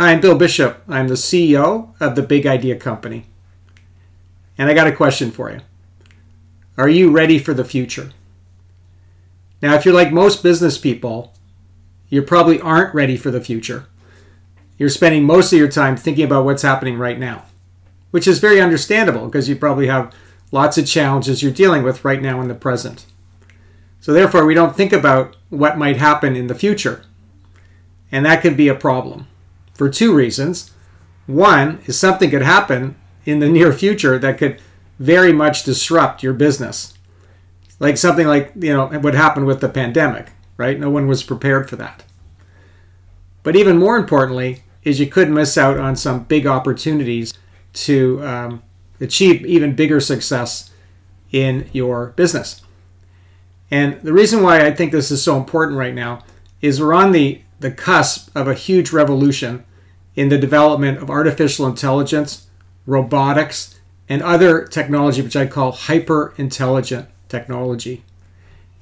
Hi, I'm Bill Bishop. I'm the CEO of the Big Idea Company. And I got a question for you. Are you ready for the future? Now, if you're like most business people, you probably aren't ready for the future. You're spending most of your time thinking about what's happening right now, which is very understandable because you probably have lots of challenges you're dealing with right now in the present. So, therefore, we don't think about what might happen in the future. And that can be a problem for two reasons. One is something could happen in the near future that could very much disrupt your business. Like something like, you know, what happened with the pandemic, right? No one was prepared for that. But even more importantly, is you could miss out on some big opportunities to um, achieve even bigger success in your business. And the reason why I think this is so important right now is we're on the, the cusp of a huge revolution in the development of artificial intelligence, robotics, and other technology, which I call hyper intelligent technology.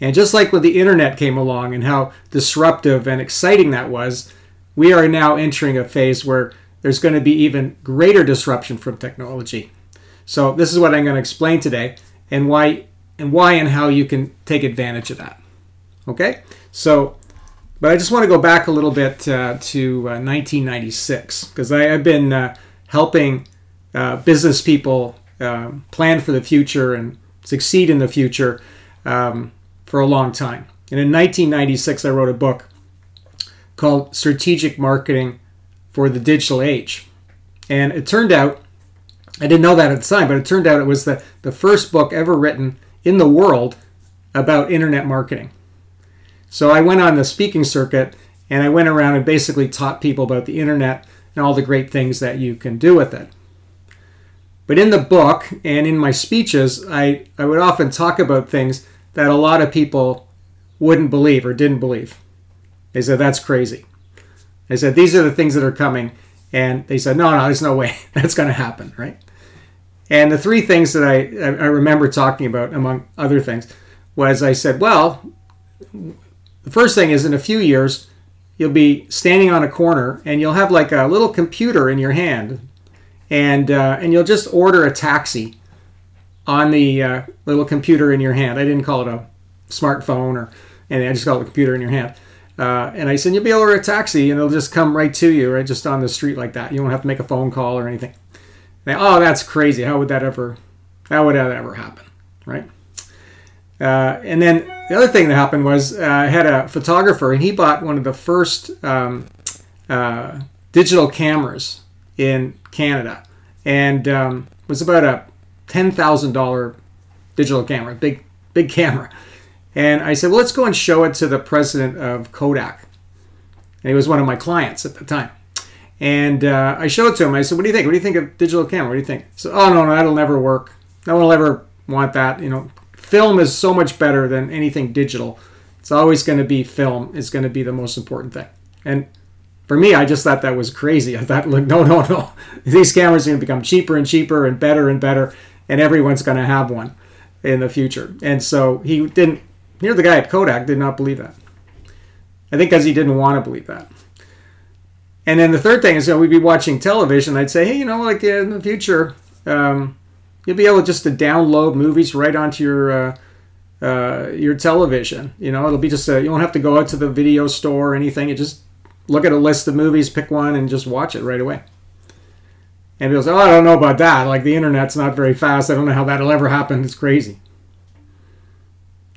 And just like when the internet came along and how disruptive and exciting that was, we are now entering a phase where there's going to be even greater disruption from technology. So this is what I'm going to explain today and why and why and how you can take advantage of that. Okay? So but I just want to go back a little bit uh, to uh, 1996 because I've been uh, helping uh, business people um, plan for the future and succeed in the future um, for a long time. And in 1996, I wrote a book called Strategic Marketing for the Digital Age. And it turned out, I didn't know that at the time, but it turned out it was the, the first book ever written in the world about internet marketing. So I went on the speaking circuit and I went around and basically taught people about the internet and all the great things that you can do with it. But in the book and in my speeches, I, I would often talk about things that a lot of people wouldn't believe or didn't believe. They said, that's crazy. I said, these are the things that are coming. And they said, no, no, there's no way that's going to happen, right? And the three things that I, I remember talking about, among other things, was I said, well, the first thing is in a few years, you'll be standing on a corner and you'll have like a little computer in your hand, and uh, and you'll just order a taxi on the uh, little computer in your hand. I didn't call it a smartphone or anything. I just called it a computer in your hand. Uh, and I said you'll be able to order a taxi and it'll just come right to you, right, just on the street like that. You won't have to make a phone call or anything. oh, that's crazy. How would that ever? How would that ever happen? Right? Uh, and then the other thing that happened was uh, I had a photographer, and he bought one of the first um, uh, digital cameras in Canada, and um, was about a ten thousand dollar digital camera, big big camera. And I said, well, let's go and show it to the president of Kodak. And he was one of my clients at the time. And uh, I showed it to him. I said, what do you think? What do you think of digital camera? What do you think? Said, oh, no, no, that'll never work. No one will ever want that. You know, film is so much better than anything digital. It's always going to be film is going to be the most important thing. And for me, I just thought that was crazy. I thought, look, no, no, no. These cameras are going to become cheaper and cheaper and better and better, and everyone's going to have one in the future. And so he didn't. Here, the guy at Kodak did not believe that. I think because he didn't want to believe that. And then the third thing is, you know, we'd be watching television. I'd say, hey, you know, like in the future, um, You'll be able just to download movies right onto your uh, uh, your television. You know, it'll be just a, you won't have to go out to the video store or anything. You just look at a list of movies, pick one, and just watch it right away. And people say, "Oh, I don't know about that. Like the internet's not very fast. I don't know how that'll ever happen. It's crazy."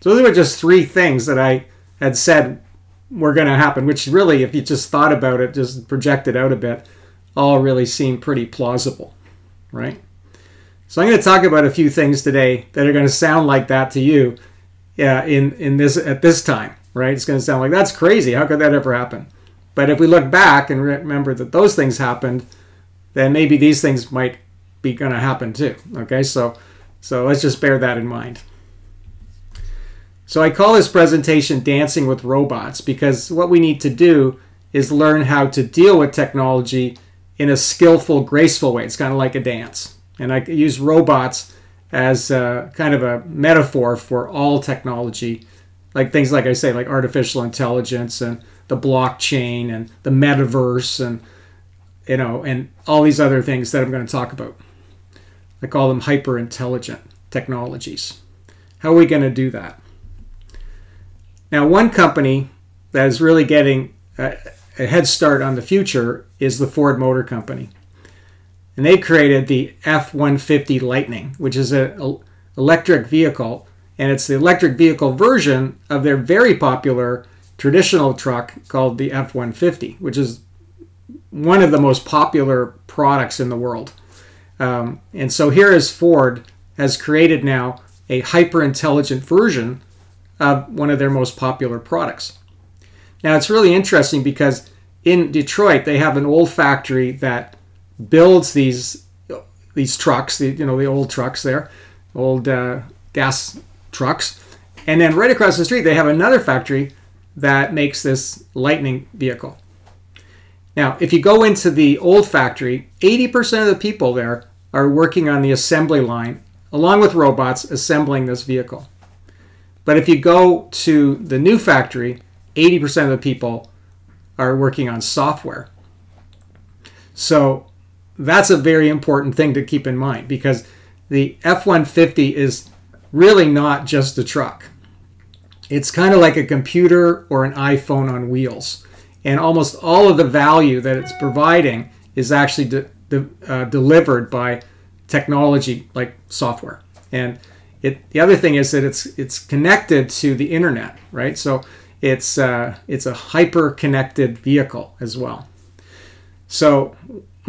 So those were just three things that I had said were going to happen, which really, if you just thought about it, just projected out a bit, all really seem pretty plausible, right? So I'm going to talk about a few things today that are going to sound like that to you yeah, in, in this at this time, right? It's going to sound like that's crazy. How could that ever happen? But if we look back and remember that those things happened, then maybe these things might be going to happen too. Okay, so so let's just bear that in mind. So I call this presentation Dancing with Robots because what we need to do is learn how to deal with technology in a skillful, graceful way. It's kind of like a dance. And I use robots as a, kind of a metaphor for all technology, like things like I say, like artificial intelligence and the blockchain and the metaverse and you know, and all these other things that I'm going to talk about. I call them hyper intelligent technologies. How are we going to do that? Now, one company that is really getting a, a head start on the future is the Ford Motor Company. And they created the F 150 Lightning, which is an electric vehicle. And it's the electric vehicle version of their very popular traditional truck called the F 150, which is one of the most popular products in the world. Um, and so here is Ford has created now a hyper intelligent version of one of their most popular products. Now it's really interesting because in Detroit they have an old factory that builds these these trucks, the, you know the old trucks there, old uh, gas trucks, and then right across the street they have another factory that makes this Lightning vehicle. Now, if you go into the old factory, 80% of the people there are working on the assembly line, along with robots assembling this vehicle. But if you go to the new factory, 80% of the people are working on software. So that's a very important thing to keep in mind because the F 150 is really not just a truck. It's kind of like a computer or an iPhone on wheels. And almost all of the value that it's providing is actually de- de- uh, delivered by technology like software. And it, the other thing is that it's it's connected to the internet, right? So it's uh, it's a hyper connected vehicle as well. So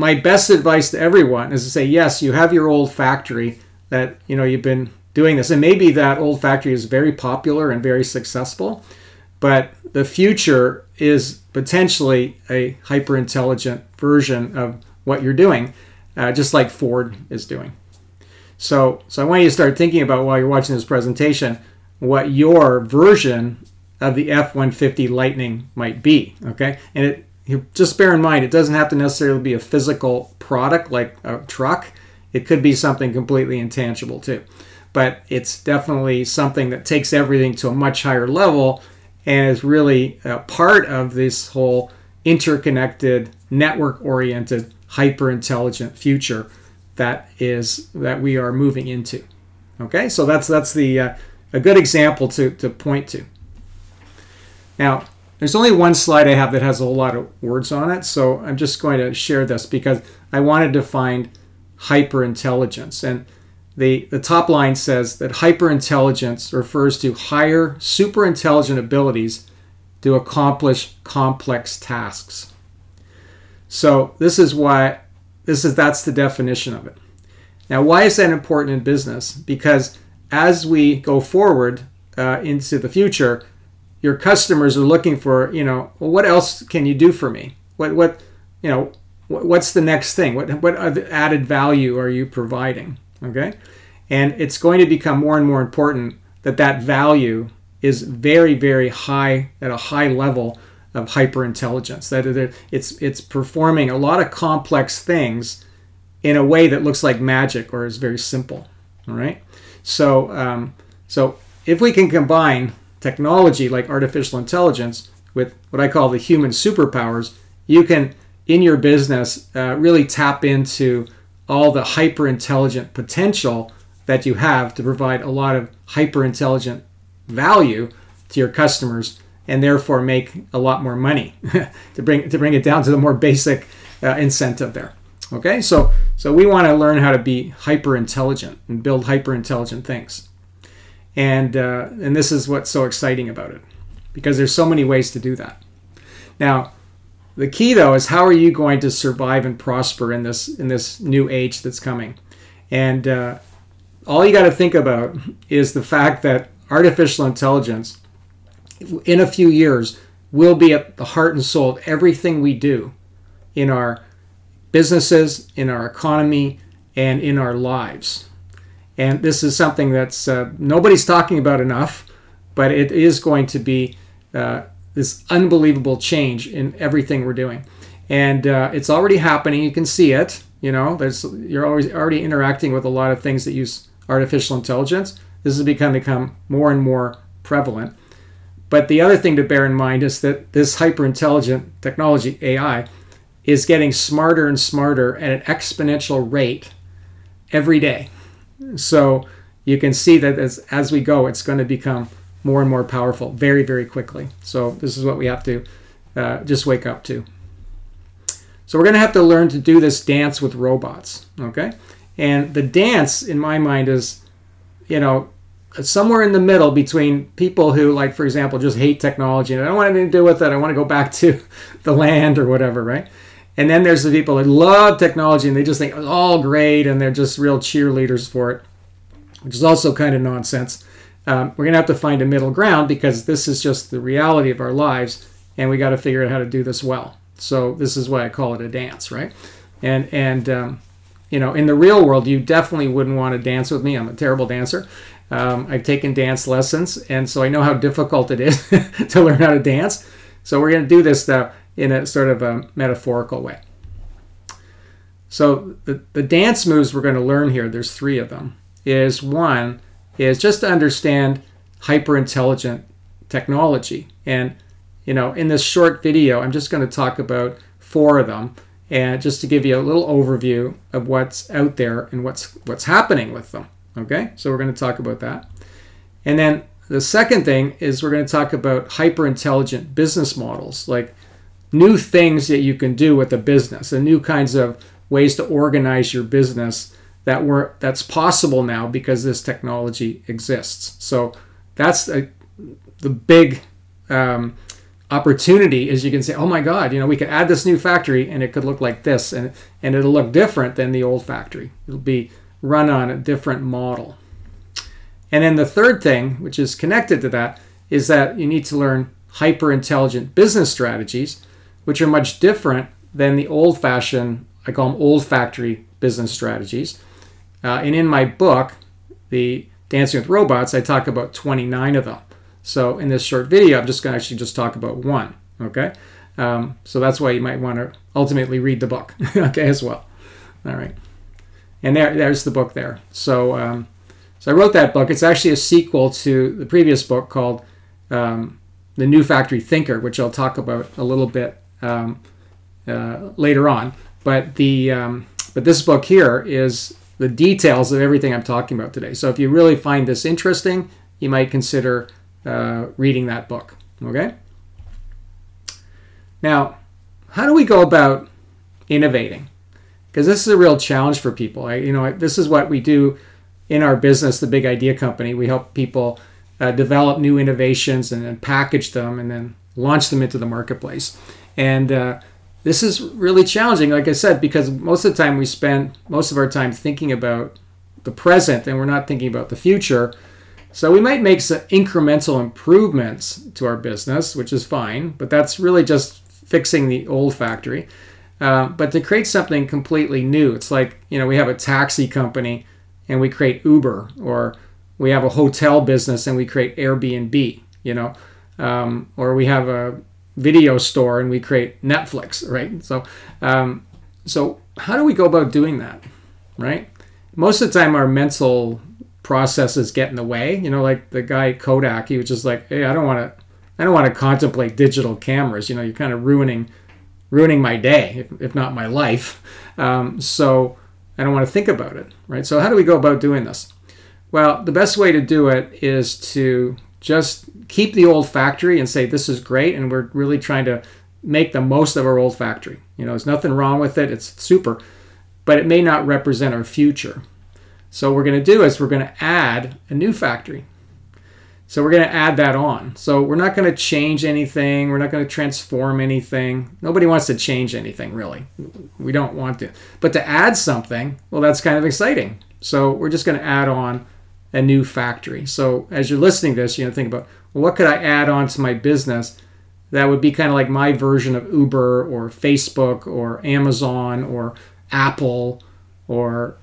my best advice to everyone is to say yes, you have your old factory that you know you've been doing this, and maybe that old factory is very popular and very successful, but the future is potentially a hyper intelligent version of what you're doing, uh, just like Ford is doing. So, so I want you to start thinking about while you're watching this presentation what your version of the F-150 Lightning might be. Okay, and it just bear in mind it doesn't have to necessarily be a physical product like a truck. It could be something completely intangible too, but it's definitely something that takes everything to a much higher level and is really a part of this whole interconnected, network-oriented, hyper-intelligent future that is that we are moving into. Okay, so that's that's the uh, a good example to to point to. Now, there's only one slide I have that has a whole lot of words on it, so I'm just going to share this because I wanted to find hyperintelligence. and the, the top line says that hyperintelligence refers to higher super intelligent abilities to accomplish complex tasks. So this is why this is that's the definition of it. Now, why is that important in business? Because as we go forward uh, into the future, your customers are looking for, you know, well, what else can you do for me? What, what, you know, what's the next thing? What, what added value are you providing? Okay, and it's going to become more and more important that that value is very, very high at a high level of hyper intelligence. That it's it's performing a lot of complex things in a way that looks like magic or is very simple. All right. So um, so if we can combine technology like artificial intelligence with what I call the human superpowers, you can in your business uh, really tap into all the hyper intelligent potential that you have to provide a lot of hyper intelligent value to your customers and therefore make a lot more money to bring to bring it down to the more basic uh, incentive there. Okay, so so we want to learn how to be hyper intelligent and build hyper intelligent things, and uh, and this is what's so exciting about it, because there's so many ways to do that. Now, the key though is how are you going to survive and prosper in this in this new age that's coming, and uh, all you got to think about is the fact that artificial intelligence in a few years will be at the heart and soul of everything we do in our businesses, in our economy, and in our lives. And this is something that's uh, nobody's talking about enough, but it is going to be uh, this unbelievable change in everything we're doing. And uh, it's already happening. You can see it. You know, there's you're always already interacting with a lot of things that use artificial intelligence. This has become become more and more prevalent. But the other thing to bear in mind is that this hyper intelligent technology, AI, is getting smarter and smarter at an exponential rate every day. So you can see that as, as we go, it's going to become more and more powerful very, very quickly. So this is what we have to uh, just wake up to. So we're going to have to learn to do this dance with robots, okay? And the dance, in my mind, is, you know, somewhere in the middle between people who, like, for example, just hate technology and I don't want anything to do with it. I want to go back to the land or whatever, right? And then there's the people that love technology and they just think it's all great and they're just real cheerleaders for it, which is also kind of nonsense. Um, we're going to have to find a middle ground because this is just the reality of our lives and we got to figure out how to do this well. So this is why I call it a dance, right? And and um, you know, in the real world, you definitely wouldn't want to dance with me. I'm a terrible dancer. Um, I've taken dance lessons, and so I know how difficult it is to learn how to dance. So we're going to do this uh, in a sort of a metaphorical way. So the, the dance moves we're going to learn here, there's three of them, is one is just to understand hyper intelligent technology. And you know, in this short video, I'm just going to talk about four of them and just to give you a little overview of what's out there and what's what's happening with them. Okay? So we're going to talk about that. And then the second thing is we're going to talk about hyper intelligent business models, like new things that you can do with a business and new kinds of ways to organize your business that were that's possible now because this technology exists. So that's a, the big um, opportunity is you can say, oh my God, you know, we could add this new factory and it could look like this and, and it'll look different than the old factory. It'll be run on a different model. And then the third thing, which is connected to that, is that you need to learn hyper intelligent business strategies, which are much different than the old fashioned, I call them old factory business strategies. Uh, and in my book, The Dancing with Robots, I talk about 29 of them. So in this short video, I'm just going to actually just talk about one. Okay, um, so that's why you might want to ultimately read the book. okay, as well. All right, and there, there's the book there. So, um, so I wrote that book. It's actually a sequel to the previous book called um, "The New Factory Thinker," which I'll talk about a little bit um, uh, later on. But the um, but this book here is the details of everything I'm talking about today. So if you really find this interesting, you might consider uh, reading that book. Okay? Now, how do we go about innovating? Because this is a real challenge for people. I, you know, this is what we do in our business, the Big Idea Company. We help people uh, develop new innovations and then package them and then launch them into the marketplace. And uh, this is really challenging, like I said, because most of the time we spend most of our time thinking about the present and we're not thinking about the future. So we might make some incremental improvements to our business, which is fine, but that's really just fixing the old factory. Uh, but to create something completely new, it's like, you know, we have a taxi company and we create Uber, or we have a hotel business and we create Airbnb, you know, um, or we have a video store and we create Netflix, right? So, um, so how do we go about doing that, right? Most of the time, our mental processes get in the way. You know, like the guy Kodak, he was just like, hey, I don't want to, I don't want to contemplate digital cameras. You know, you're kind of ruining, ruining my day, if, if not my life. Um, so I don't want to think about it, right? So how do we go about doing this? Well, the best way to do it is to just keep the old factory and say this is great, and we're really trying to make the most of our old factory. You know, there's nothing wrong with it; it's super, but it may not represent our future. So what we're going to do is we're going to add a new factory. So we're going to add that on. So we're not going to change anything. We're not going to transform anything. Nobody wants to change anything, really. We don't want to. But to add something, well, that's kind of exciting. So we're just going to add on a new factory. So as you're listening to this, you know, think about well, what could I add on to my business that would be kind of like my version of Uber or Facebook or Amazon or Apple or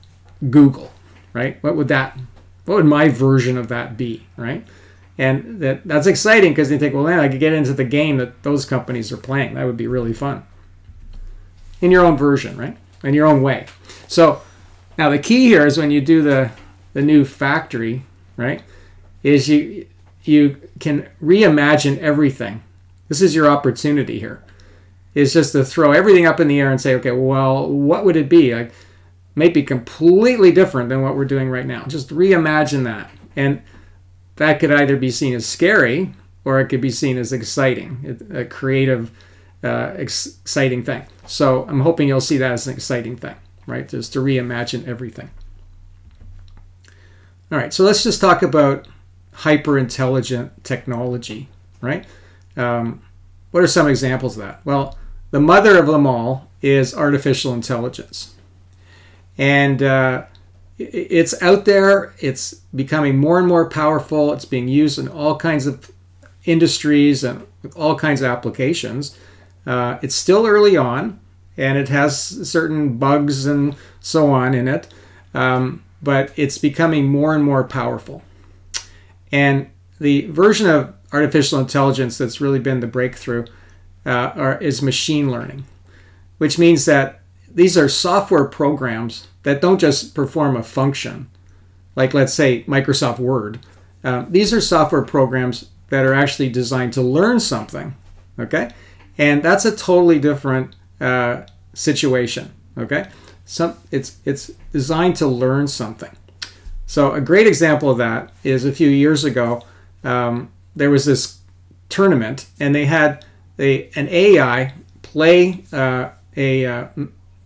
Google right? What would that, what would my version of that be, right? And that that's exciting because they think, well, then I could get into the game that those companies are playing. That would be really fun. In your own version, right? In your own way. So now the key here is when you do the the new factory, right? Is you you can reimagine everything. This is your opportunity here. is just to throw everything up in the air and say, okay, well, what would it be? Like, may be completely different than what we're doing right now. Just reimagine that. And that could either be seen as scary or it could be seen as exciting, a creative, uh, exciting thing. So I'm hoping you'll see that as an exciting thing, right? Just to reimagine everything. All right, so let's just talk about hyper intelligent technology, right? Um, what are some examples of that? Well, the mother of them all is artificial intelligence. And uh, it's out there, it's becoming more and more powerful, it's being used in all kinds of industries and all kinds of applications. Uh, it's still early on, and it has certain bugs and so on in it, um, but it's becoming more and more powerful. And the version of artificial intelligence that's really been the breakthrough uh, are, is machine learning, which means that these are software programs that don't just perform a function, like let's say Microsoft Word. Uh, these are software programs that are actually designed to learn something. Okay, and that's a totally different uh, situation. Okay, some it's it's designed to learn something. So a great example of that is a few years ago, um, there was this tournament, and they had a, an AI play uh, a uh,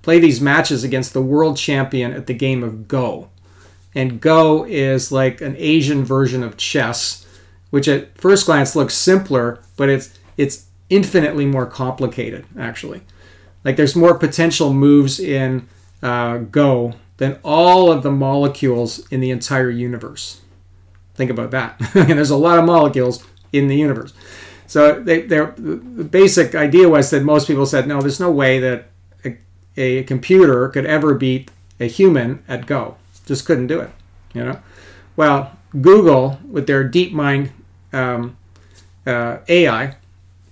play these matches against the world champion at the game of Go. And Go is like an Asian version of chess which at first glance looks simpler, but it's it's infinitely more complicated actually. Like there's more potential moves in uh, Go than all of the molecules in the entire universe. Think about that. and there's a lot of molecules in the universe. So they, the basic idea was that most people said, no, there's no way that a, a computer could ever beat a human at Go. Just couldn't do it. You know. Well, Google with their DeepMind um, uh, AI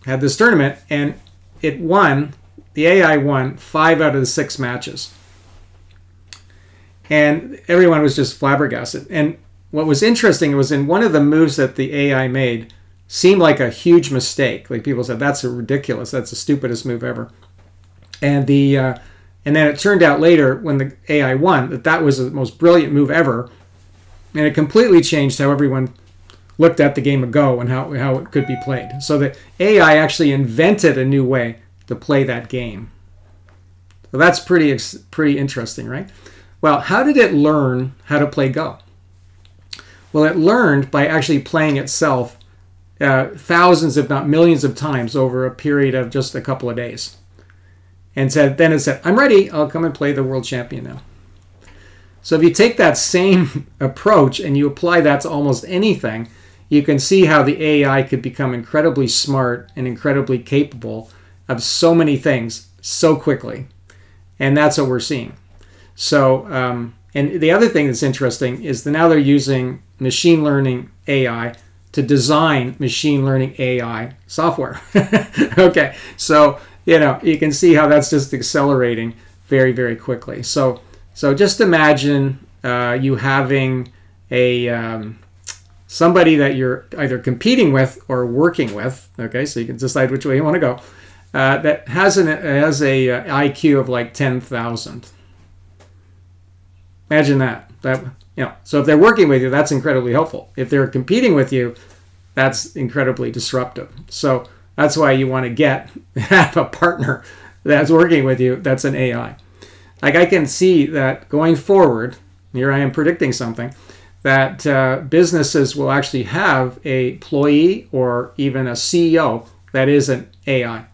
had this tournament, and it won. The AI won five out of the six matches, and everyone was just flabbergasted. And what was interesting was in one of the moves that the AI made seemed like a huge mistake. Like people said, that's ridiculous. That's the stupidest move ever. And the uh, and then it turned out later when the AI won that that was the most brilliant move ever, and it completely changed how everyone looked at the game of Go and how, how it could be played. So the AI actually invented a new way to play that game. So that's pretty pretty interesting, right? Well, how did it learn how to play Go? Well, it learned by actually playing itself uh, thousands, if not millions, of times over a period of just a couple of days. And said, then it said, "I'm ready. I'll come and play the world champion now." So if you take that same approach and you apply that to almost anything, you can see how the AI could become incredibly smart and incredibly capable of so many things so quickly. And that's what we're seeing. So, um, and the other thing that's interesting is that now they're using machine learning AI to design machine learning AI software. okay, so you know you can see how that's just accelerating very very quickly. So so just imagine uh, you having a um, somebody that you're either competing with or working with. Okay, so you can decide which way you want to go. Uh, that has an has a uh, IQ of like ten thousand. Imagine that. That you know. So if they're working with you, that's incredibly helpful. If they're competing with you, that's incredibly disruptive. So that's why you want to get have a partner that's working with you. That's an AI. Like I can see that going forward. Here I am predicting something that uh, businesses will actually have a employee or even a CEO that is an AI.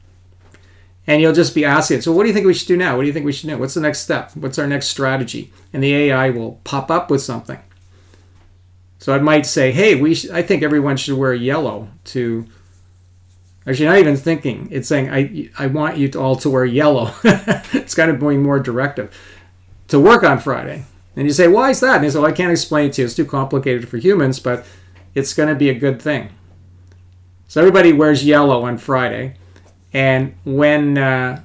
And you'll just be asking, so what do you think we should do now? What do you think we should do? What's the next step? What's our next strategy? And the AI will pop up with something. So it might say, hey, we sh- I think everyone should wear yellow to. Actually, not even thinking. It's saying, I, I want you to all to wear yellow. it's kind of being more directive. To work on Friday. And you say, why is that? And they say, well, I can't explain it to you. It's too complicated for humans, but it's going to be a good thing. So everybody wears yellow on Friday. And when uh,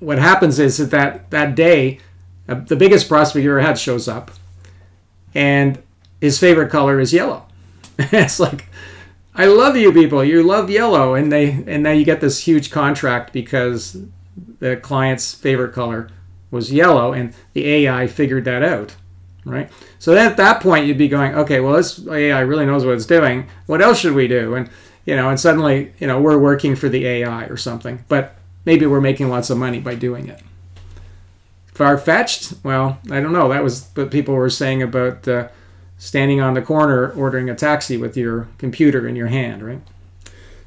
what happens is that that, that day, uh, the biggest prospect you ever had shows up, and his favorite color is yellow. it's like, I love you people. You love yellow, and they and now you get this huge contract because the client's favorite color was yellow, and the AI figured that out, right? So then at that point, you'd be going, okay, well, this AI really knows what it's doing. What else should we do? And you know, and suddenly, you know, we're working for the AI or something, but maybe we're making lots of money by doing it. Far fetched? Well, I don't know. That was what people were saying about uh, standing on the corner ordering a taxi with your computer in your hand, right?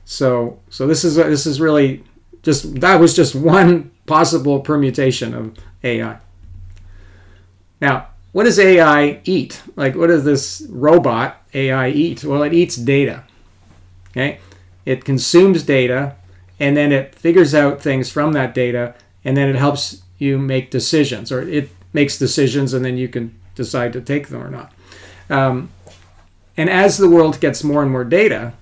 So, so this is this is really just that was just one possible permutation of AI. Now, what does AI eat? Like, what does this robot AI eat? Well, it eats data. Okay, it consumes data, and then it figures out things from that data, and then it helps you make decisions, or it makes decisions, and then you can decide to take them or not. Um, and as the world gets more and more data,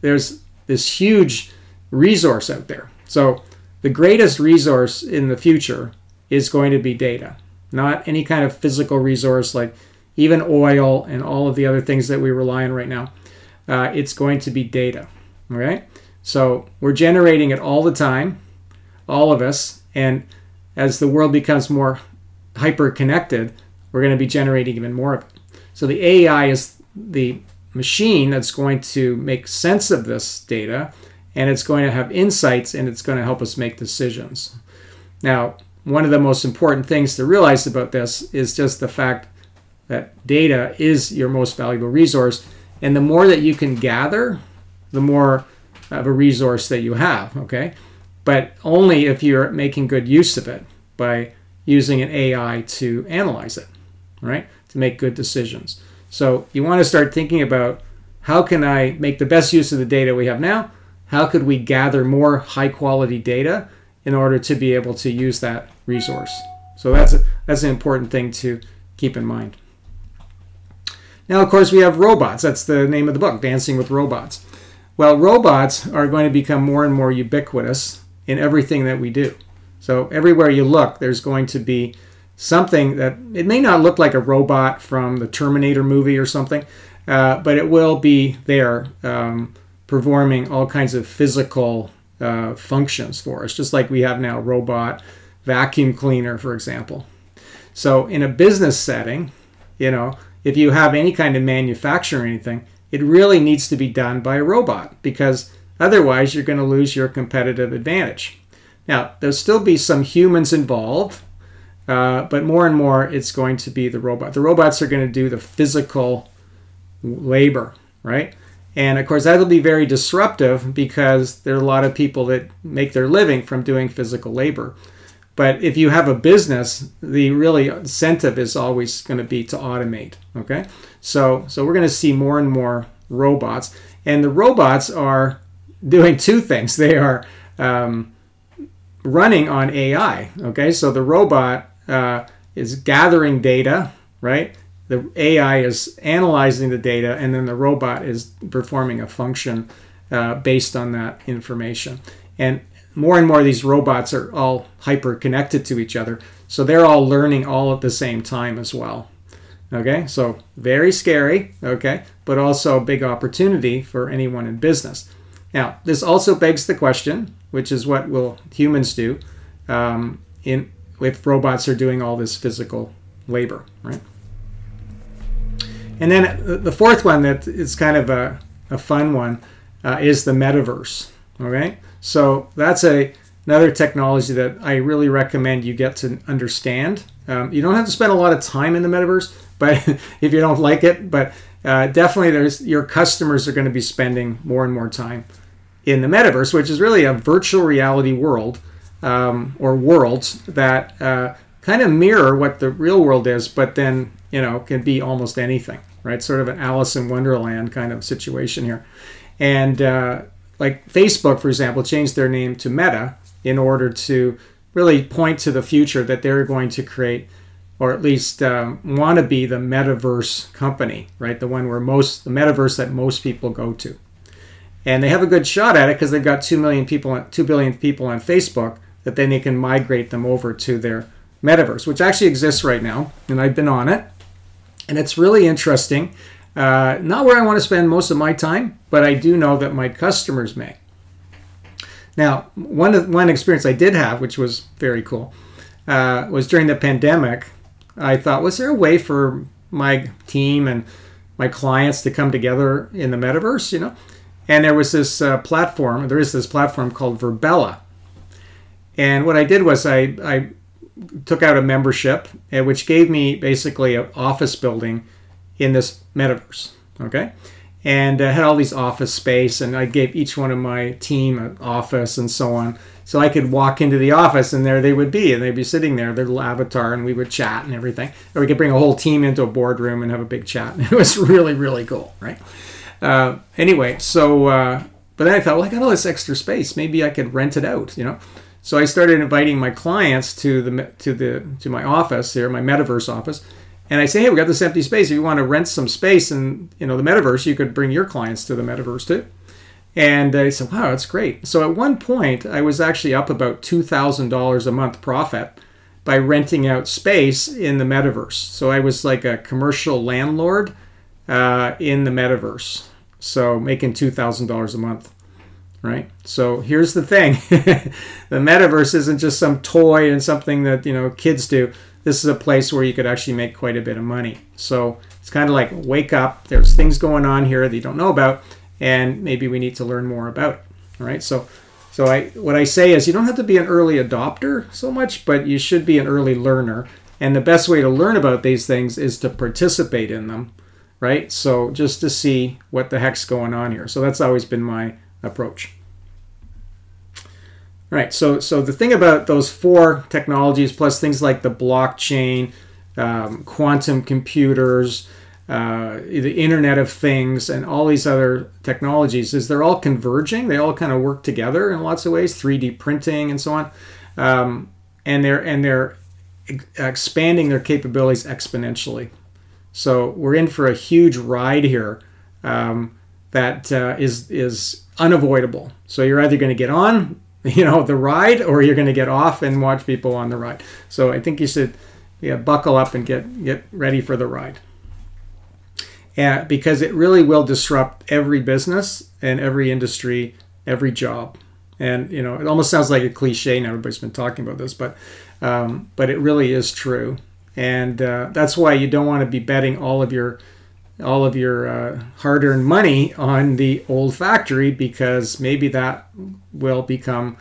there's this huge resource out there. So the greatest resource in the future is going to be data, not any kind of physical resource like even oil and all of the other things that we rely on right now. Uh, it's going to be data. All right. So we're generating it all the time, all of us. And as the world becomes more hyper connected, we're going to be generating even more of it. So the AI is the machine that's going to make sense of this data and it's going to have insights and it's going to help us make decisions. Now, one of the most important things to realize about this is just the fact that data is your most valuable resource. And the more that you can gather, the more of a resource that you have, okay? But only if you're making good use of it by using an AI to analyze it, right? To make good decisions. So you want to start thinking about how can I make the best use of the data we have now? How could we gather more high quality data in order to be able to use that resource? So that's a, that's an important thing to keep in mind. Now, of course, we have robots. That's the name of the book, Dancing with Robots. Well, robots are going to become more and more ubiquitous in everything that we do. So everywhere you look, there's going to be something that it may not look like a robot from the Terminator movie or something, uh, but it will be there um, performing all kinds of physical uh, functions for us, just like we have now robot vacuum cleaner, for example. So in a business setting, you know, if you have any kind of manufacturing or anything, it really needs to be done by a robot because otherwise you're going to lose your competitive advantage. Now, there'll still be some humans involved, uh, but more and more it's going to be the robot. The robots are going to do the physical labor, right? And of course, that'll be very disruptive because there are a lot of people that make their living from doing physical labor. But if you have a business, the really incentive is always going to be to automate. Okay, so so we're going to see more and more robots, and the robots are doing two things. They are um, running on AI. Okay, so the robot uh, is gathering data, right? The AI is analyzing the data, and then the robot is performing a function uh, based on that information. And more and more these robots are all hyper connected to each other, so they're all learning all at the same time as well. Okay, so very scary, okay, but also a big opportunity for anyone in business. Now, this also begs the question, which is what will humans do um, in if robots are doing all this physical labor, right? And then the fourth one that is kind of a, a fun one uh, is the metaverse. Okay, so that's a another technology that I really recommend you get to understand. Um, you don't have to spend a lot of time in the metaverse, but if you don't like it, but uh, definitely there's your customers are going to be spending more and more time in the metaverse, which is really a virtual reality world um, or worlds that uh, kind of mirror what the real world is, but then you know can be almost anything, right? Sort of an Alice in Wonderland kind of situation here, and uh, like Facebook, for example, changed their name to Meta in order to really point to the future that they're going to create or at least um, want to be the metaverse company, right? The one where most, the metaverse that most people go to. And they have a good shot at it because they've got 2 million people, 2 billion people on Facebook that then they can migrate them over to their metaverse, which actually exists right now. And I've been on it. And it's really interesting. Uh, not where I want to spend most of my time, but I do know that my customers may. Now, one one experience I did have, which was very cool, uh, was during the pandemic. I thought, was there a way for my team and my clients to come together in the metaverse? You know, and there was this uh, platform. There is this platform called Virbela, and what I did was I I took out a membership, uh, which gave me basically an office building in this metaverse. Okay, and uh, had all these office space, and I gave each one of my team an office and so on. So I could walk into the office, and there they would be, and they'd be sitting there, their little avatar, and we would chat and everything. Or we could bring a whole team into a boardroom and have a big chat. It was really, really cool, right? Uh, anyway, so uh, but then I thought, well, I got all this extra space. Maybe I could rent it out, you know. So I started inviting my clients to the to the to my office here, my metaverse office, and I say, hey, we got this empty space. If you want to rent some space in you know the metaverse, you could bring your clients to the metaverse too. And they said, wow, that's great. So at one point, I was actually up about two thousand dollars a month profit by renting out space in the metaverse. So I was like a commercial landlord uh, in the metaverse. So making two thousand dollars a month right? So here's the thing: the metaverse isn't just some toy and something that you know kids do. This is a place where you could actually make quite a bit of money. So it's kind of like wake up. There's things going on here that you don't know about, and maybe we need to learn more about it. All right. So, so I what I say is you don't have to be an early adopter so much, but you should be an early learner. And the best way to learn about these things is to participate in them, right? So just to see what the heck's going on here. So that's always been my approach. Right. So, so the thing about those four technologies, plus things like the blockchain, um, quantum computers, uh, the Internet of Things, and all these other technologies, is they're all converging. They all kind of work together in lots of ways, 3D printing and so on, um, and they're and they're expanding their capabilities exponentially. So we're in for a huge ride here um, that uh, is is unavoidable. So you're either going to get on you know the ride or you're going to get off and watch people on the ride. So i think you should yeah, buckle up and get get ready for the ride. And because it really will disrupt every business and every industry every job. And you know it almost sounds like a cliche and everybody's been talking about this but um, but it really is true. And uh, that's why you don't want to be betting all of your all of your uh, hard earned money on the old factory because maybe that will become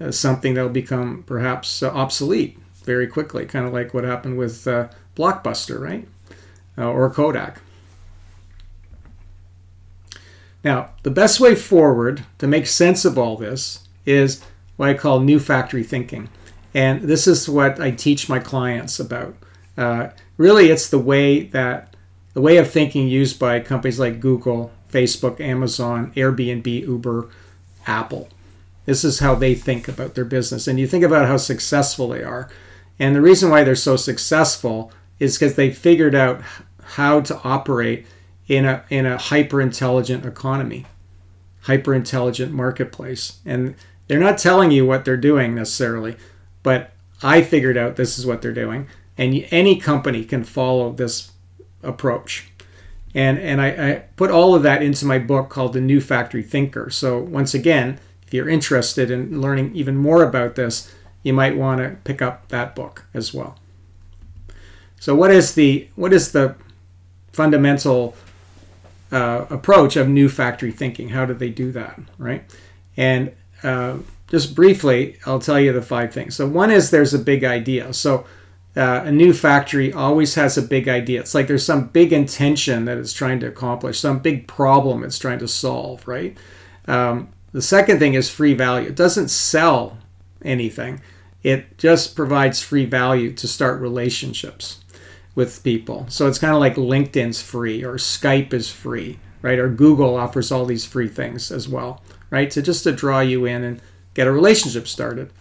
uh, something that will become perhaps uh, obsolete very quickly, kind of like what happened with uh, Blockbuster, right? Uh, or Kodak. Now, the best way forward to make sense of all this is what I call new factory thinking. And this is what I teach my clients about. Uh, really, it's the way that the way of thinking used by companies like Google, Facebook, Amazon, Airbnb, Uber, Apple. This is how they think about their business. And you think about how successful they are. And the reason why they're so successful is because they figured out how to operate in a, in a hyper intelligent economy, hyper intelligent marketplace. And they're not telling you what they're doing necessarily, but I figured out this is what they're doing. And any company can follow this approach. And, and I, I put all of that into my book called The New Factory Thinker. So, once again, if you're interested in learning even more about this, you might want to pick up that book as well. So, what is the what is the fundamental uh, approach of new factory thinking? How do they do that, right? And uh, just briefly, I'll tell you the five things. So, one is there's a big idea. So, uh, a new factory always has a big idea. It's like there's some big intention that it's trying to accomplish, some big problem it's trying to solve, right? Um, the second thing is free value. It doesn't sell anything, it just provides free value to start relationships with people. So it's kind of like LinkedIn's free or Skype is free, right? Or Google offers all these free things as well, right? So just to draw you in and get a relationship started.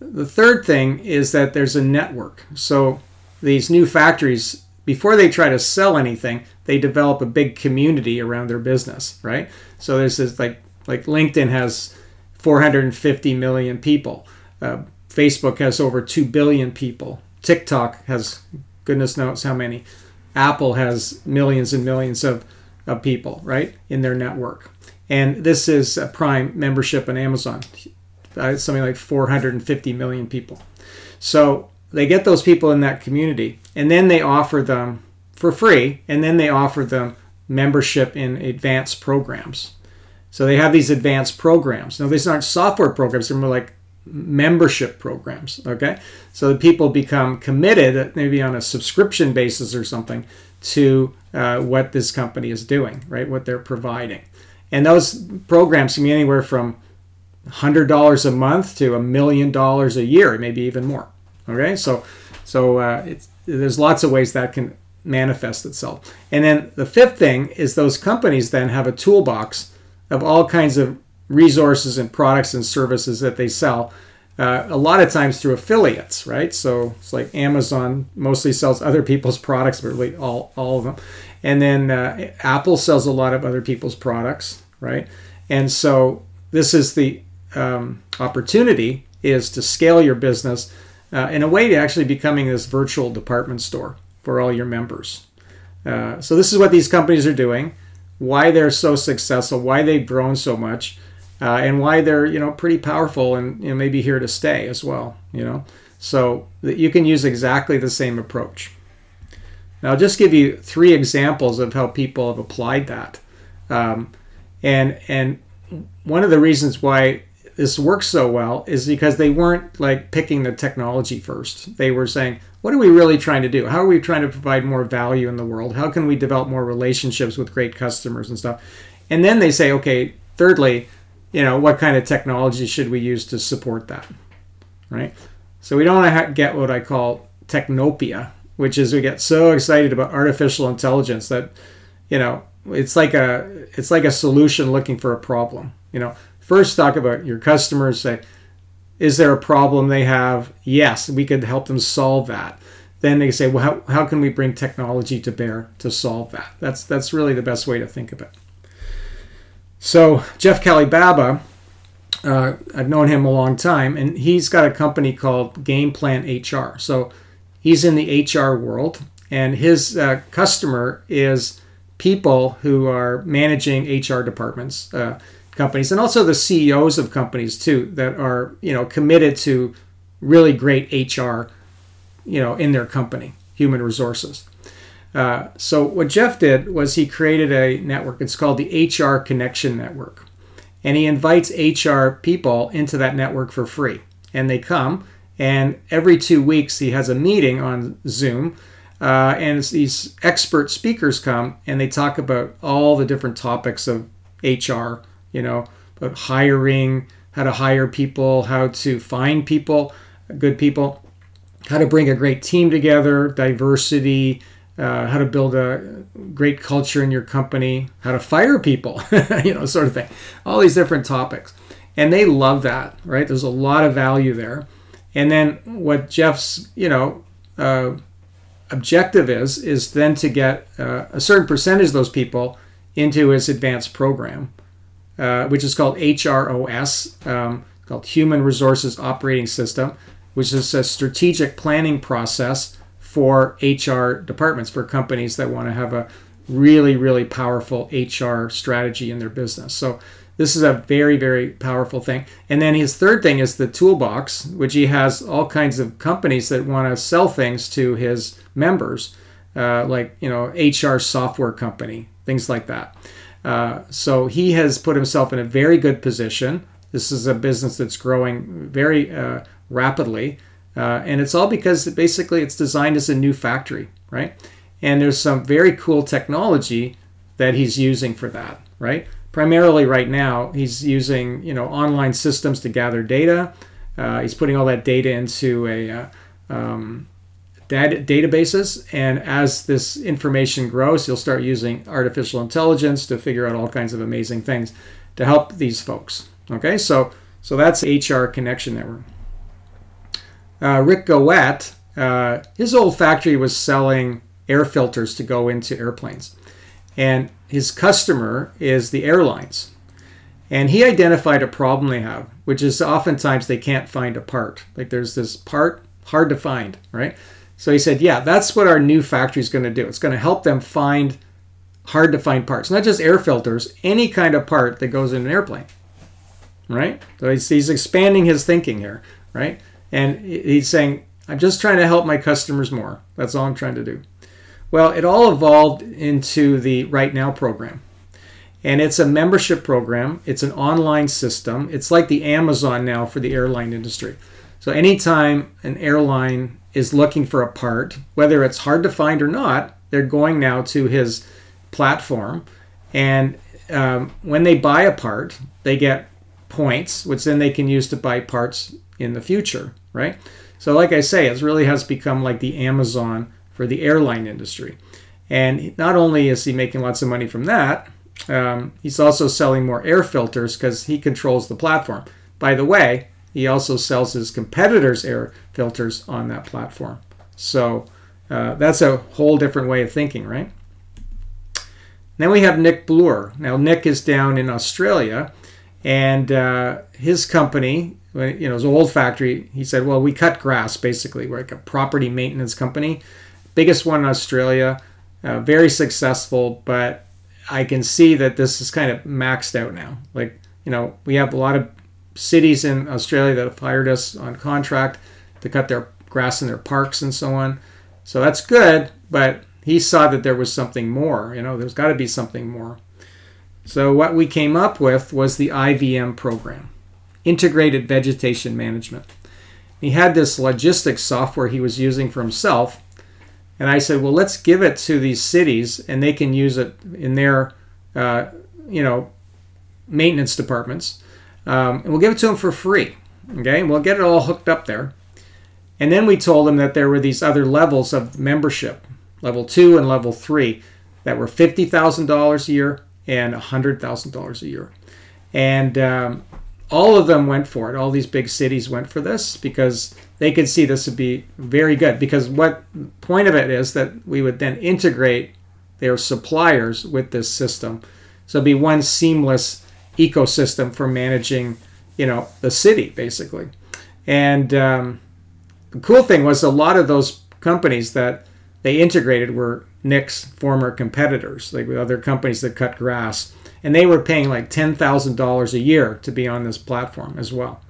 The third thing is that there's a network. So these new factories, before they try to sell anything, they develop a big community around their business, right? So there's this like like LinkedIn has 450 million people. Uh, Facebook has over 2 billion people. TikTok has goodness knows how many. Apple has millions and millions of, of people, right, in their network. And this is a Prime membership on Amazon, uh, something like 450 million people. So they get those people in that community, and then they offer them for free, and then they offer them membership in advanced programs. So they have these advanced programs. Now, these aren't software programs, they're more like membership programs. Okay. So the people become committed, maybe on a subscription basis or something, to uh, what this company is doing, right? What they're providing. And those programs can be anywhere from $100 a month to a million dollars a year, maybe even more. Okay. So, so uh, there's lots of ways that can manifest itself. And then the fifth thing is those companies then have a toolbox of all kinds of resources and products and services that they sell. Uh, a lot of times through affiliates, right? So it's like Amazon mostly sells other people's products, but really all, all of them. And then uh, Apple sells a lot of other people's products, right? And so this is the um, opportunity is to scale your business uh, in a way to actually becoming this virtual department store for all your members. Uh, so this is what these companies are doing, why they're so successful, why they've grown so much, uh, and why they're you know pretty powerful and you know, maybe here to stay as well. You know, so that you can use exactly the same approach. Now, I'll just give you three examples of how people have applied that, um, and and one of the reasons why this works so well is because they weren't like picking the technology first. They were saying, what are we really trying to do? How are we trying to provide more value in the world? How can we develop more relationships with great customers and stuff? And then they say, okay, thirdly, you know, what kind of technology should we use to support that? Right? So we don't get what I call technopia, which is we get so excited about artificial intelligence that, you know, it's like a it's like a solution looking for a problem. You know, first talk about your customers, say, is there a problem they have? Yes, we could help them solve that. Then they say, well, how, how can we bring technology to bear to solve that? That's that's really the best way to think of it. So Jeff Kolibaba, uh, I've known him a long time, and he's got a company called Game Plan HR. So he's in the HR world, and his uh, customer is people who are managing HR departments, uh, companies, and also the CEOs of companies too that are you know committed to really great HR, you know, in their company, human resources. Uh, so what Jeff did was he created a network. It's called the HR Connection Network, and he invites HR people into that network for free. And they come, and every two weeks he has a meeting on Zoom, uh, and these expert speakers come and they talk about all the different topics of HR. You know, about hiring, how to hire people, how to find people, good people, how to bring a great team together, diversity uh, how to build a great culture in your company, how to fire people, you know, sort of thing. All these different topics. And they love that, right? There's a lot of value there. And then what Jeff's, you know, uh, objective is, is then to get uh, a certain percentage of those people into his advanced program, uh, which is called HROS, um, called Human Resources Operating System, which is a strategic planning process for HR departments, for companies that want to have a really, really powerful HR strategy in their business. So this is a very, very powerful thing. And then his third thing is the toolbox, which he has all kinds of companies that want to sell things to his members, uh, like you know HR software company, things like that. Uh, so he has put himself in a very good position. This is a business that's growing very uh, rapidly. Uh, and it's all because basically it's designed as a new factory, right? And there's some very cool technology that he's using for that, right? Primarily right now, he's using you know online systems to gather data. Uh, he's putting all that data into a uh, um, data databases, and as this information grows, you'll start using artificial intelligence to figure out all kinds of amazing things to help these folks. Okay, so so that's HR connection network uh, Rick Gowett, uh, his old factory was selling air filters to go into airplanes. And his customer is the airlines. And he identified a problem they have, which is oftentimes they can't find a part. Like there's this part hard to find, right? So he said, yeah, that's what our new factory is going to do. It's going to help them find hard to find parts, not just air filters, any kind of part that goes in an airplane. Right? So he's, he's expanding his thinking here, right? And he's saying, I'm just trying to help my customers more. That's all I'm trying to do. Well, it all evolved into the Right Now program. And it's a membership program, it's an online system. It's like the Amazon now for the airline industry. So, anytime an airline is looking for a part, whether it's hard to find or not, they're going now to his platform. And um, when they buy a part, they get points, which then they can use to buy parts in the future, right? So, like I say, it really has become like the Amazon for the airline industry. And not only is he making lots of money from that, um, he's also selling more air filters because he controls the platform. By the way, he also sells his competitors' air filters on that platform. So uh, that's a whole different way of thinking, right? Then we have Nick Bloor. Now, Nick is down in Australia, and uh, his company, you know, his old factory, he said, well, we cut grass basically. We're like a property maintenance company, biggest one in Australia, uh, very successful, but I can see that this is kind of maxed out now. Like, you know, we have a lot of cities in Australia that have hired us on contract to cut their grass in their parks and so on. So that's good, but he saw that there was something more. You know, there's got to be something more. So what we came up with was the IVM program, Integrated Vegetation Management. He had this logistics software he was using for himself, and I said, well, let's give it to these cities, and they can use it in their, uh, you know, maintenance departments, um, and we'll give it to them for free. Okay, and we'll get it all hooked up there. And then we told them that there were these other levels of membership level two and level three, that were $50,000 a year and $100,000 a year. And um, all of them went for it. All these big cities went for this because they could see this would be very good. Because what point of it is that we would then integrate their suppliers with this system. So it'd be one seamless ecosystem for managing, you know, the city basically. And um, the cool thing was a lot of those companies that they integrated were Nick's former competitors, like with other companies that cut grass. And they were paying like $10,000 a year to be on this platform as well.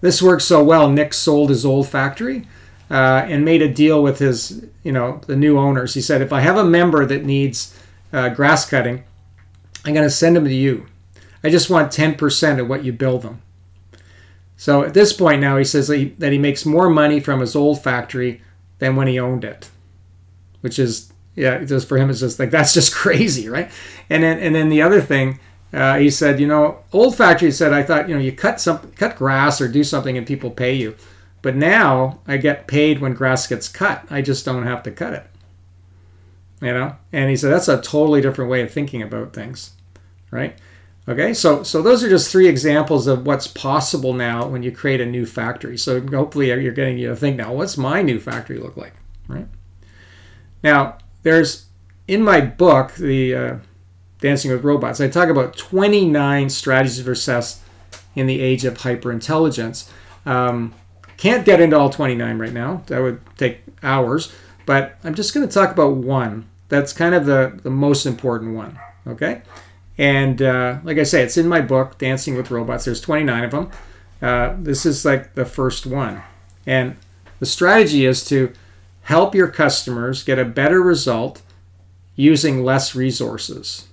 This worked so well, Nick sold his old factory uh, and made a deal with his, you know, the new owners. He said, if I have a member that needs uh, grass cutting, I'm going to send them to you. I just want 10% of what you bill them. So at this point now, he says that he, that he makes more money from his old factory than when he owned it, which is yeah, just for him it's just like that's just crazy, right? And then and then the other thing. Uh, he said, you know, old factory said, I thought, you know, you cut some cut grass or do something and people pay you, but now I get paid when grass gets cut. I just don't have to cut it. You know, and he said that's a totally different way of thinking about things, right? Okay, so so those are just three examples of what's possible now when you create a new factory. So hopefully you're getting you to think now, what's my new factory look like, right? Now there's in my book, the uh, Dancing with Robots, I talk about 29 strategies for success in the age of hyperintelligence. Um, can't get into all 29 right now. That would take hours, but I'm just going to talk about one. That's kind of the, the most important one. Okay. And uh, like I say, it's in my book, Dancing with Robots. There's 29 of them. Uh, this is like the first one. And the strategy is to help your customers get a better result using less resources.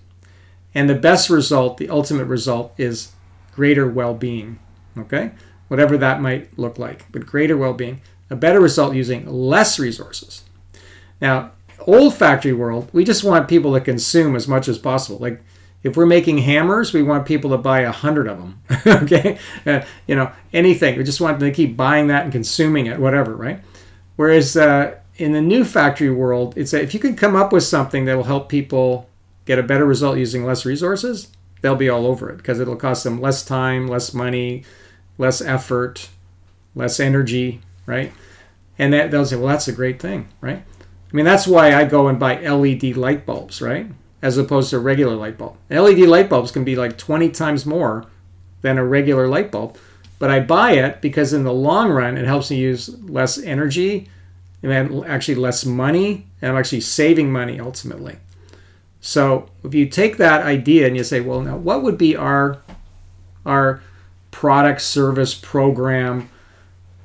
And the best result, the ultimate result, is greater well being. Okay? Whatever that might look like, but greater well being. A better result using less resources. Now, old factory world, we just want people to consume as much as possible. Like, if we're making hammers, we want people to buy a hundred of them. okay, uh, you know anything. We just want them to keep buying that and consuming it, whatever, right? Whereas uh, in the new factory world, it's a, if you can come up with something that will help people get a better result using less resources, they'll be all over it because it'll cost them less time, less money, less effort, less energy, right? And that they'll say, well, that's a great thing, right? I mean, that's why I go and buy LED light bulbs, right? As opposed to a regular light bulb. LED light bulbs can be like 20 times more than a regular light bulb, but I buy it because in the long run it helps me use less energy and actually less money, and I'm actually saving money ultimately. So if you take that idea and you say, well, now what would be our our product, service, program?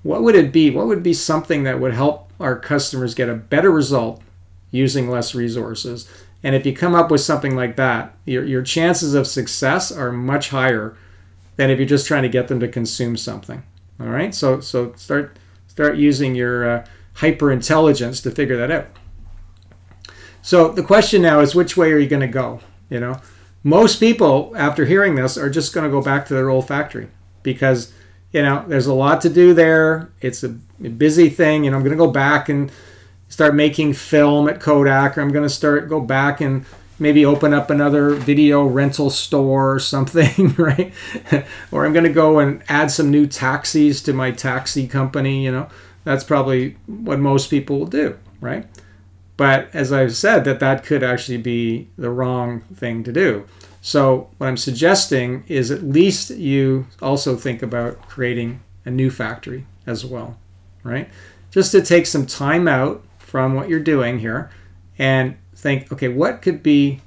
What would it be? What would be something that would help our customers get a better result using less resources? And if you come up with something like that, your, your chances of success are much higher than if you're just trying to get them to consume something. All right, so so start start using your uh, hyper intelligence to figure that out. So the question now is, which way are you going to go? You know, most people after hearing this are just going to go back to their old factory because you know there's a lot to do there. It's a busy thing. Know, I'm going to go back and start making film at Kodak, or I'm going to start go back and maybe open up another video rental store or something, right? or I'm going to go and add some new taxis to my taxi company, you know. That's probably what most people will do, right? But as I've said that that could actually be the wrong thing to do. So what I'm suggesting is at least you also think about creating a new factory as well, right? Just to take some time out from what you're doing here and think, okay, what could be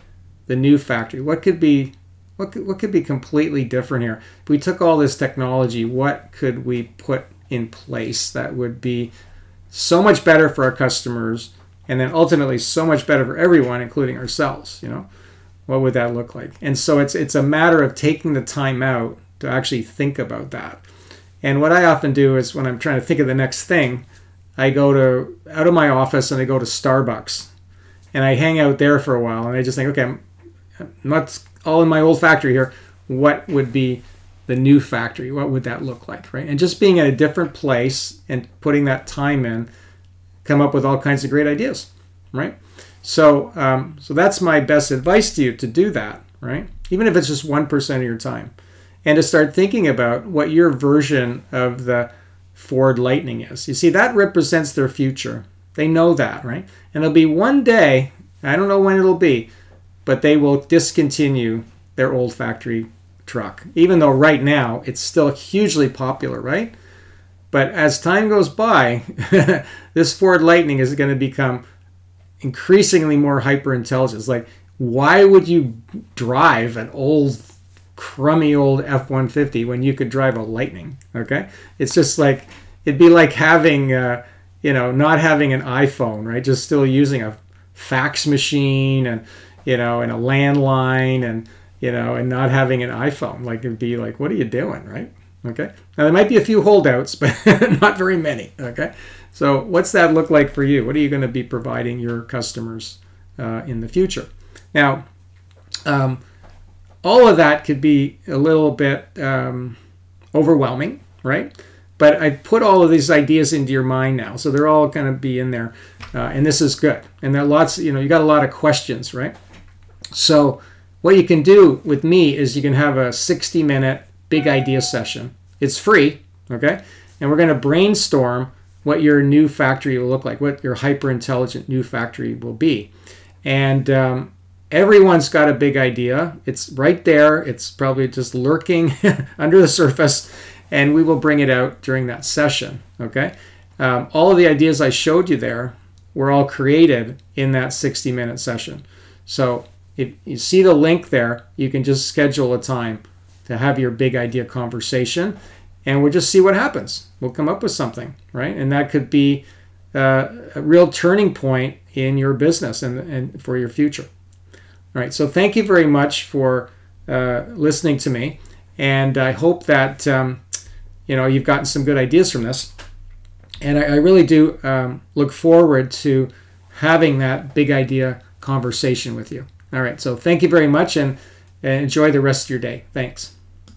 the new factory? What could be what could, what could be completely different here? If we took all this technology, what could we put in place that would be so much better for our customers and then ultimately so much better for everyone including ourselves, you know? What would that look like? And so it's it's a matter of taking the time out to actually think about that. And what I often do is when I'm trying to think of the next thing, I go to out of my office and I go to Starbucks and I hang out there for a while, and I just think, okay, I'm, I'm not all in my old factory here. What would be the new factory? What would that look like, right? And just being at a different place and putting that time in, come up with all kinds of great ideas, right? So, um, so that's my best advice to you to do that, right? Even if it's just one percent of your time, and to start thinking about what your version of the Ford Lightning is. You see, that represents their future. They know that, right? And it'll be one day, I don't know when it'll be, but they will discontinue their old factory truck. Even though right now it's still hugely popular, right? But as time goes by, this Ford Lightning is going to become increasingly more hyper intelligent. Like, why would you drive an old, crummy old F 150 when you could drive a Lightning? Okay? It's just like, it'd be like having. Uh, you know, not having an iPhone, right? Just still using a fax machine and, you know, and a landline and, you know, and not having an iPhone. Like it'd be like, what are you doing, right? Okay. Now there might be a few holdouts, but not very many. Okay. So what's that look like for you? What are you going to be providing your customers uh, in the future? Now, um, all of that could be a little bit um, overwhelming, right? But I put all of these ideas into your mind now, so they're all going to be in there, uh, and this is good. And there are lots, you know, you got a lot of questions, right? So what you can do with me is you can have a 60 minute big idea session. It's free, okay? And we're going to brainstorm what your new factory will look like, what your hyper intelligent new factory will be. And um, everyone's got a big idea. It's right there, it's probably just lurking under the surface and we will bring it out during that session. Okay. Um, all of the ideas I showed you there were all created in that 60 minute session. So if you see the link there, you can just schedule a time to have your big idea conversation and we'll just see what happens. We'll come up with something, right? And that could be uh, a real turning point in your business and, and for your future. All right. So thank you very much for uh, listening to me. And I hope that um, you know you've gotten some good ideas from this and i, I really do um, look forward to having that big idea conversation with you all right so thank you very much and, and enjoy the rest of your day thanks